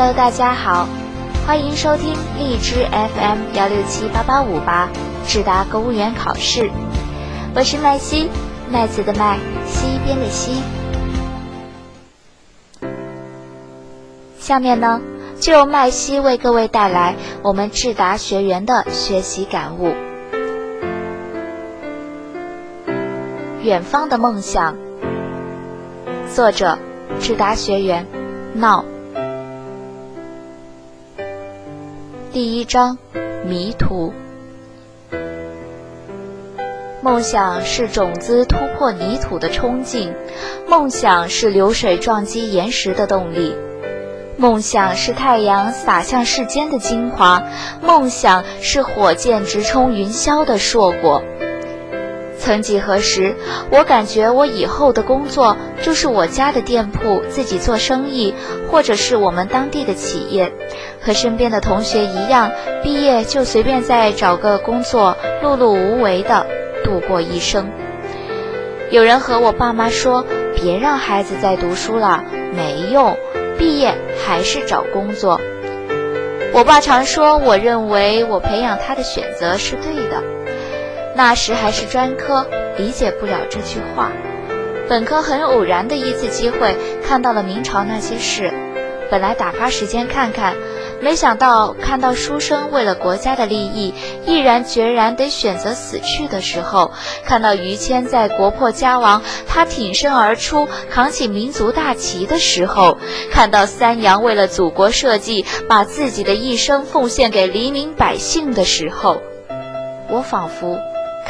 Hello，大家好，欢迎收听荔枝 FM 幺六七八八五八智达公务员考试，我是麦西，麦子的麦，西边的西。下面呢，就由麦西为各位带来我们智达学员的学习感悟。远方的梦想，作者智达学员闹。第一章，迷途。梦想是种子突破泥土的冲劲，梦想是流水撞击岩石的动力，梦想是太阳洒向世间的精华，梦想是火箭直冲云霄的硕果。曾几何时，我感觉我以后的工作就是我家的店铺，自己做生意，或者是我们当地的企业，和身边的同学一样，毕业就随便再找个工作，碌碌无为的度过一生。有人和我爸妈说：“别让孩子再读书了，没用，毕业还是找工作。”我爸常说：“我认为我培养他的选择是对的。”那时还是专科，理解不了这句话。本科很偶然的一次机会，看到了明朝那些事。本来打发时间看看，没想到看到书生为了国家的利益，毅然决然得选择死去的时候，看到于谦在国破家亡，他挺身而出，扛起民族大旗的时候，看到三杨为了祖国社稷，把自己的一生奉献给黎民百姓的时候，我仿佛。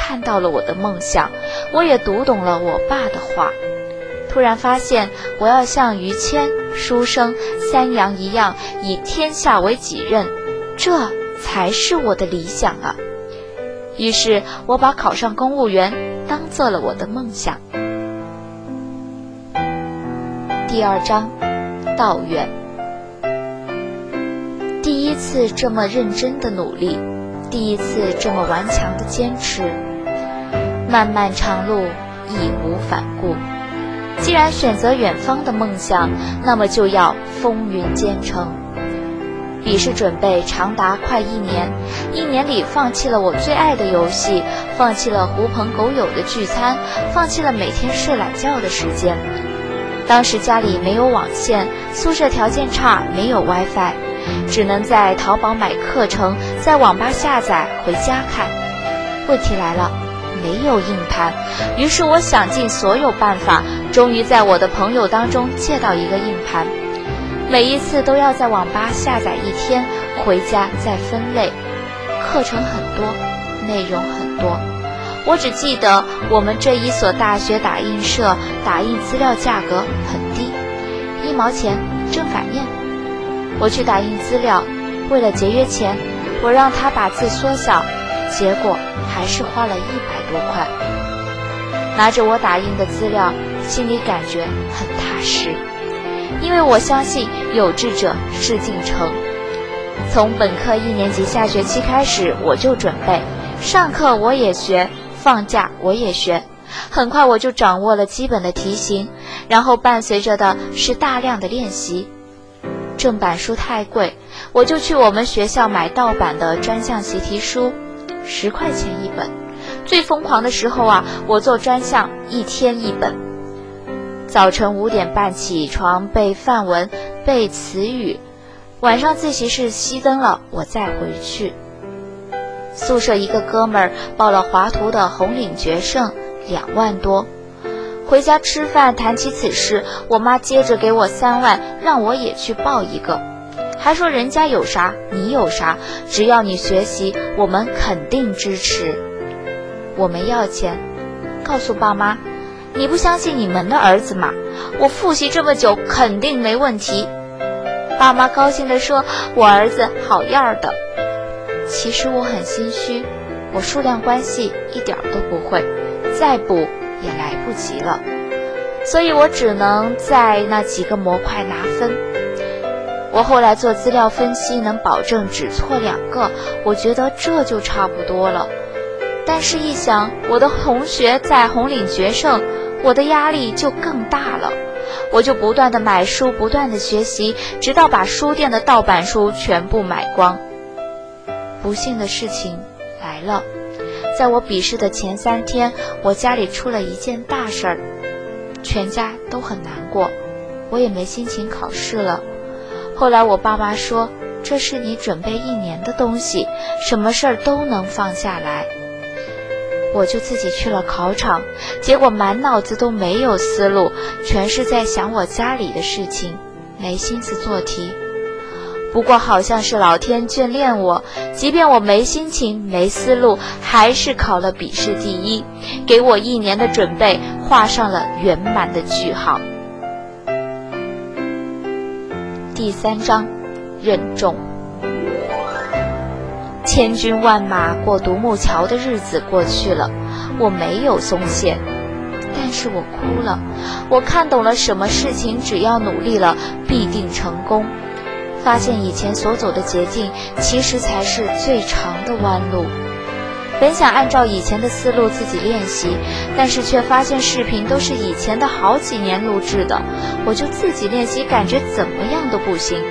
看到了我的梦想，我也读懂了我爸的话。突然发现，我要像于谦、书生、三阳一样，以天下为己任，这才是我的理想啊！于是，我把考上公务员当做了我的梦想。第二章，道远。第一次这么认真的努力，第一次这么顽强的坚持。漫漫长路，义无反顾。既然选择远方的梦想，那么就要风云兼程。笔试准备长达快一年，一年里放弃了我最爱的游戏，放弃了狐朋狗友的聚餐，放弃了每天睡懒觉的时间。当时家里没有网线，宿舍条件差，没有 WiFi，只能在淘宝买课程，在网吧下载回家看。问题来了。没有硬盘，于是我想尽所有办法，终于在我的朋友当中借到一个硬盘。每一次都要在网吧下载一天，回家再分类。课程很多，内容很多，我只记得我们这一所大学打印社打印资料价格很低，一毛钱正反面。我去打印资料，为了节约钱，我让他把字缩小。结果还是花了一百多块。拿着我打印的资料，心里感觉很踏实，因为我相信有志者事竟成。从本科一年级下学期开始，我就准备上课，我也学；放假我也学。很快我就掌握了基本的题型，然后伴随着的是大量的练习。正版书太贵，我就去我们学校买盗版的专项习题书。十块钱一本，最疯狂的时候啊，我做专项一天一本。早晨五点半起床背范文、背词语，晚上自习室熄灯了，我再回去。宿舍一个哥们儿报了华图的红领决胜，两万多。回家吃饭谈起此事，我妈接着给我三万，让我也去报一个。还说人家有啥，你有啥？只要你学习，我们肯定支持。我们要钱，告诉爸妈，你不相信你们的儿子吗？我复习这么久，肯定没问题。爸妈高兴地说：“我儿子好样的。”其实我很心虚，我数量关系一点都不会，再补也来不及了，所以我只能在那几个模块拿分。我后来做资料分析，能保证只错两个，我觉得这就差不多了。但是，一想我的同学在红领决胜，我的压力就更大了。我就不断的买书，不断的学习，直到把书店的盗版书全部买光。不幸的事情来了，在我笔试的前三天，我家里出了一件大事儿，全家都很难过，我也没心情考试了。后来我爸妈说，这是你准备一年的东西，什么事儿都能放下来。我就自己去了考场，结果满脑子都没有思路，全是在想我家里的事情，没心思做题。不过好像是老天眷恋我，即便我没心情、没思路，还是考了笔试第一，给我一年的准备画上了圆满的句号。第三章，任重。千军万马过独木桥的日子过去了，我没有松懈，但是我哭了。我看懂了什么事情，只要努力了，必定成功。发现以前所走的捷径，其实才是最长的弯路。本想按照以前的思路自己练习，但是却发现视频都是以前的好几年录制的，我就自己练习，感觉怎么样都不行。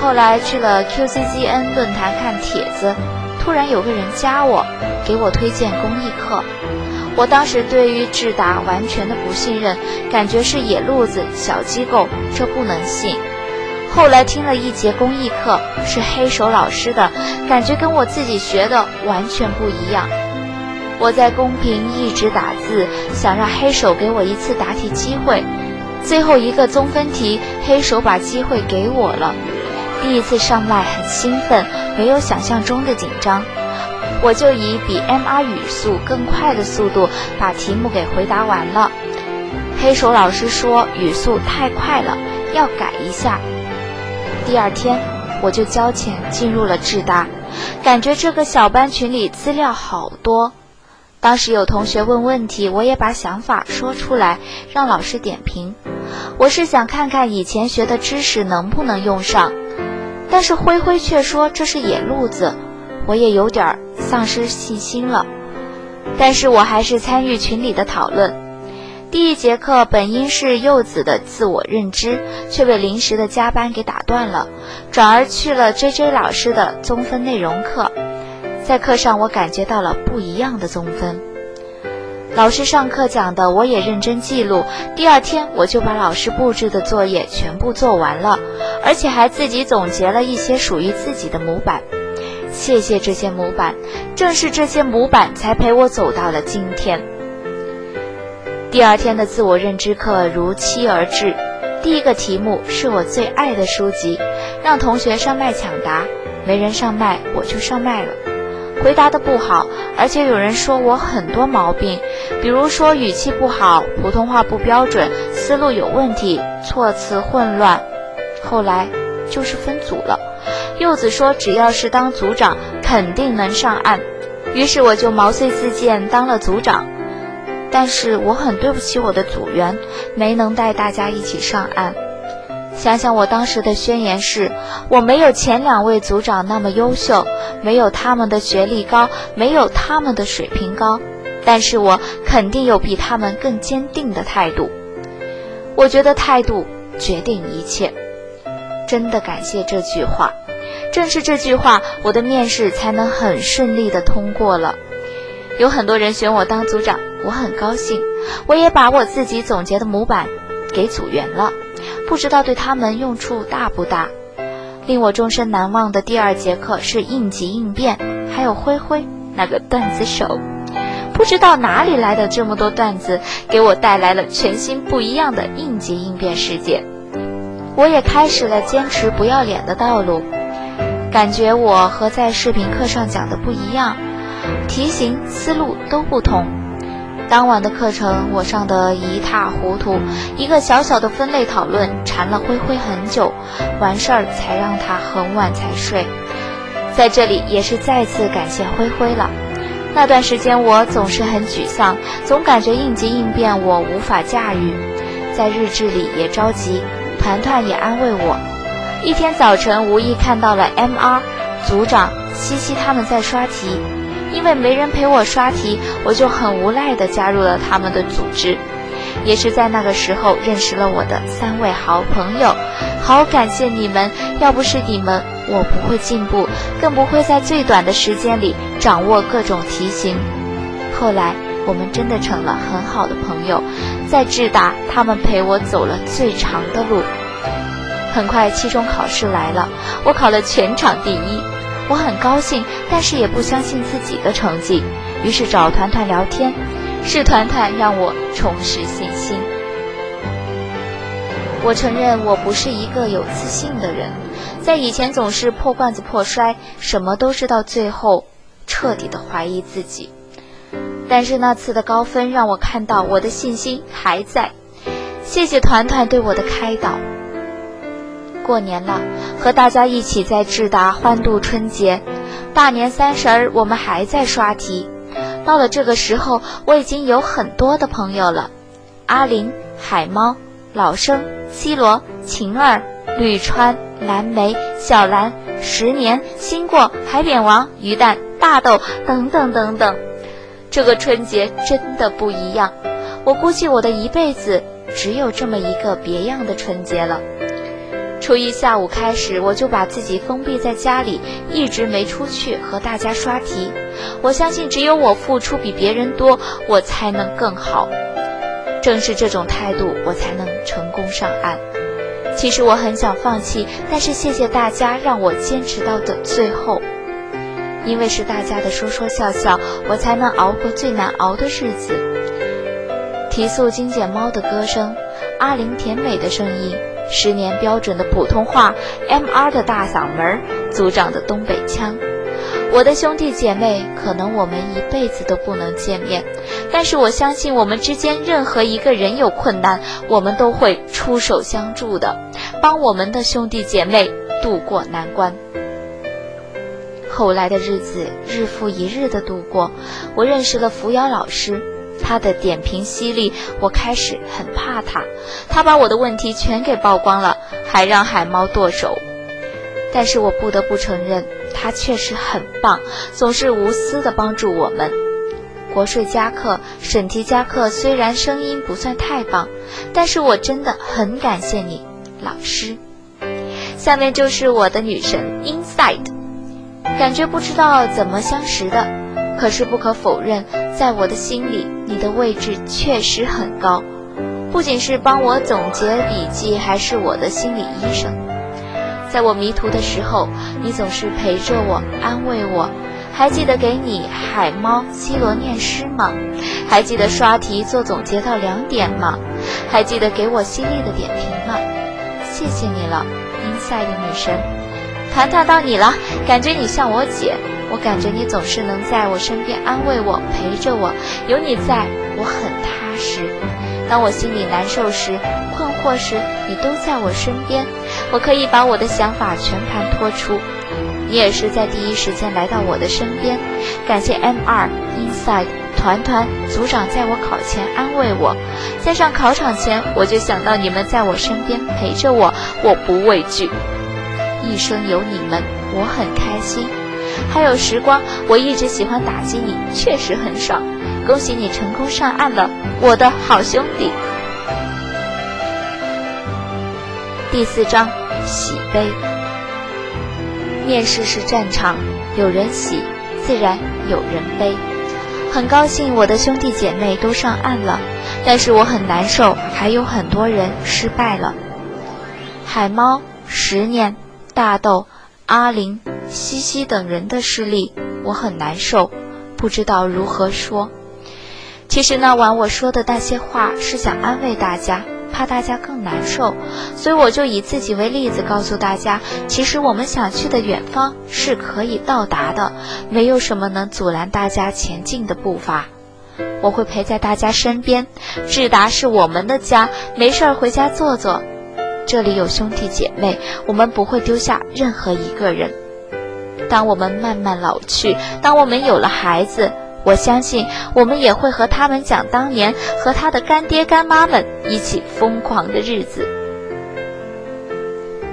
后来去了 QCCN 论坛看帖子，突然有个人加我，给我推荐公益课。我当时对于智达完全的不信任，感觉是野路子、小机构，这不能信。后来听了一节公益课，是黑手老师的，感觉跟我自己学的完全不一样。我在公屏一直打字，想让黑手给我一次答题机会。最后一个综分题，黑手把机会给我了。第一次上麦很兴奋，没有想象中的紧张，我就以比 MR 语速更快的速度把题目给回答完了。黑手老师说语速太快了，要改一下。第二天我就交钱进入了智大，感觉这个小班群里资料好多。当时有同学问问题，我也把想法说出来，让老师点评。我是想看看以前学的知识能不能用上。但是灰灰却说这是野路子，我也有点丧失信心了。但是我还是参与群里的讨论。第一节课本应是柚子的自我认知，却被临时的加班给打断了，转而去了 J J 老师的综分内容课。在课上，我感觉到了不一样的综分。老师上课讲的，我也认真记录。第二天，我就把老师布置的作业全部做完了，而且还自己总结了一些属于自己的模板。谢谢这些模板，正是这些模板才陪我走到了今天。第二天的自我认知课如期而至，第一个题目是我最爱的书籍，让同学上麦抢答，没人上麦，我就上麦了。回答的不好，而且有人说我很多毛病，比如说语气不好，普通话不标准，思路有问题，措辞混乱。后来就是分组了，柚子说只要是当组长，肯定能上岸，于是我就毛遂自荐当了组长。但是我很对不起我的组员，没能带大家一起上岸。想想我当时的宣言是：我没有前两位组长那么优秀，没有他们的学历高，没有他们的水平高，但是我肯定有比他们更坚定的态度。我觉得态度决定一切，真的感谢这句话。正是这句话，我的面试才能很顺利的通过了。有很多人选我当组长，我很高兴。我也把我自己总结的模板给组员了。不知道对他们用处大不大。令我终身难忘的第二节课是应急应变，还有灰灰那个段子手，不知道哪里来的这么多段子，给我带来了全新不一样的应急应变世界。我也开始了坚持不要脸的道路，感觉我和在视频课上讲的不一样，题型思路都不同。当晚的课程我上得一塌糊涂，一个小小的分类讨论缠了灰灰很久，完事儿才让他很晚才睡。在这里也是再次感谢灰灰了。那段时间我总是很沮丧，总感觉应急应变我无法驾驭，在日志里也着急，团团也安慰我。一天早晨无意看到了 M.R. 组长西西他们在刷题。因为没人陪我刷题，我就很无奈地加入了他们的组织。也是在那个时候认识了我的三位好朋友。好感谢你们，要不是你们，我不会进步，更不会在最短的时间里掌握各种题型。后来我们真的成了很好的朋友，在智大，他们陪我走了最长的路。很快期中考试来了，我考了全场第一，我很高兴，但是也不相信自己的成绩，于是找团团聊天，是团团让我重拾信心。我承认我不是一个有自信的人，在以前总是破罐子破摔，什么都是到最后彻底的怀疑自己。但是那次的高分让我看到我的信心还在。谢谢团团对我的开导。过年了，和大家一起在智达欢度春节。大年三十儿，我们还在刷题。到了这个时候，我已经有很多的朋友了：阿林、海猫、老生。C 罗、晴儿、绿川、蓝莓、小兰、十年、新过、海扁王、鱼蛋、大豆等等等等，这个春节真的不一样。我估计我的一辈子只有这么一个别样的春节了。初一下午开始，我就把自己封闭在家里，一直没出去和大家刷题。我相信，只有我付出比别人多，我才能更好。正是这种态度，我才能成功上岸。其实我很想放弃，但是谢谢大家让我坚持到的最后。因为是大家的说说笑笑，我才能熬过最难熬的日子。提速精简猫的歌声，阿玲甜美的声音，十年标准的普通话，M.R. 的大嗓门，组长的东北腔。我的兄弟姐妹，可能我们一辈子都不能见面，但是我相信我们之间任何一个人有困难，我们都会出手相助的，帮我们的兄弟姐妹渡过难关。后来的日子日复一日的度过，我认识了扶摇老师，他的点评犀利，我开始很怕他，他把我的问题全给曝光了，还让海猫剁手。但是我不得不承认，他确实很棒，总是无私的帮助我们。国税加课、审题加课，虽然声音不算太棒，但是我真的很感谢你，老师。下面就是我的女神 Inside，感觉不知道怎么相识的，可是不可否认，在我的心里，你的位置确实很高，不仅是帮我总结笔记，还是我的心理医生。在我迷途的时候，你总是陪着我，安慰我。还记得给你海猫 C 罗念诗吗？还记得刷题做总结到两点吗？还记得给我犀利的点评吗？谢谢你了，inside 的女神。团团到你了，感觉你像我姐，我感觉你总是能在我身边安慰我，陪着我。有你在，我很踏实。当我心里难受时，困惑时，你都在我身边，我可以把我的想法全盘托出。你也是在第一时间来到我的身边。感谢 M 二 Inside 团团组长在我考前安慰我，在上考场前我就想到你们在我身边陪着我，我不畏惧。一生有你们，我很开心。还有时光，我一直喜欢打击你，确实很爽。恭喜你成功上岸了，我的好兄弟。第四章，喜悲。面试是战场，有人喜，自然有人悲。很高兴我的兄弟姐妹都上岸了，但是我很难受，还有很多人失败了。海猫、十年、大豆、阿林、西西等人的事例，我很难受，不知道如何说。其实那晚我说的那些话是想安慰大家，怕大家更难受，所以我就以自己为例子告诉大家，其实我们想去的远方是可以到达的，没有什么能阻拦大家前进的步伐。我会陪在大家身边，智达是我们的家，没事儿回家坐坐，这里有兄弟姐妹，我们不会丢下任何一个人。当我们慢慢老去，当我们有了孩子。我相信我们也会和他们讲当年和他的干爹干妈们一起疯狂的日子。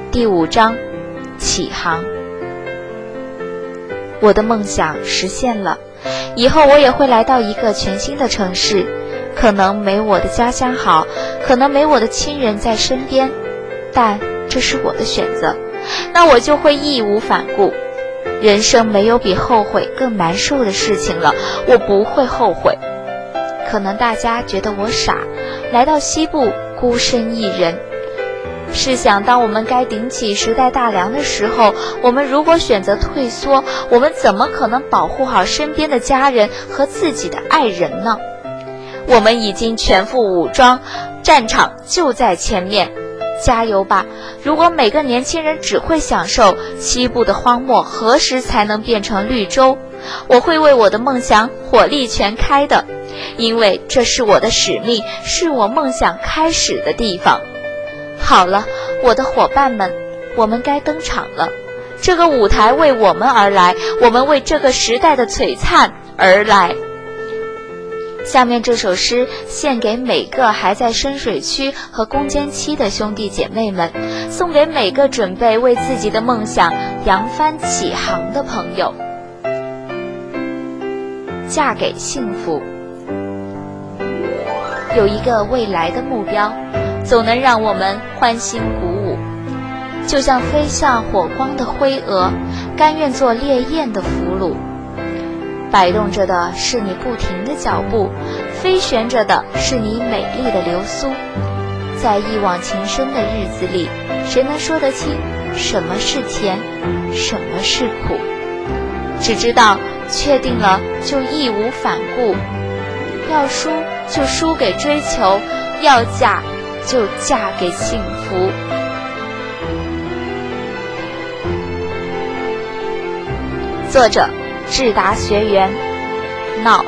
第五章，启航。我的梦想实现了，以后我也会来到一个全新的城市，可能没我的家乡好，可能没我的亲人在身边，但这是我的选择，那我就会义无反顾。人生没有比后悔更难受的事情了，我不会后悔。可能大家觉得我傻，来到西部孤身一人。试想，当我们该顶起时代大梁的时候，我们如果选择退缩，我们怎么可能保护好身边的家人和自己的爱人呢？我们已经全副武装，战场就在前面，加油吧！如果每个年轻人只会享受西部的荒漠，何时才能变成绿洲？我会为我的梦想火力全开的，因为这是我的使命，是我梦想开始的地方。好了，我的伙伴们，我们该登场了。这个舞台为我们而来，我们为这个时代的璀璨而来。下面这首诗献给每个还在深水区和攻坚期的兄弟姐妹们，送给每个准备为自己的梦想扬帆起航的朋友。嫁给幸福，有一个未来的目标。总能让我们欢欣鼓舞，就像飞向火光的灰蛾，甘愿做烈焰的俘虏。摆动着的是你不停的脚步，飞旋着的是你美丽的流苏。在一往情深的日子里，谁能说得清什么是甜，什么是苦？只知道确定了就义无反顾，要输就输给追求，要嫁。就嫁给幸福。作者：智达学员，闹。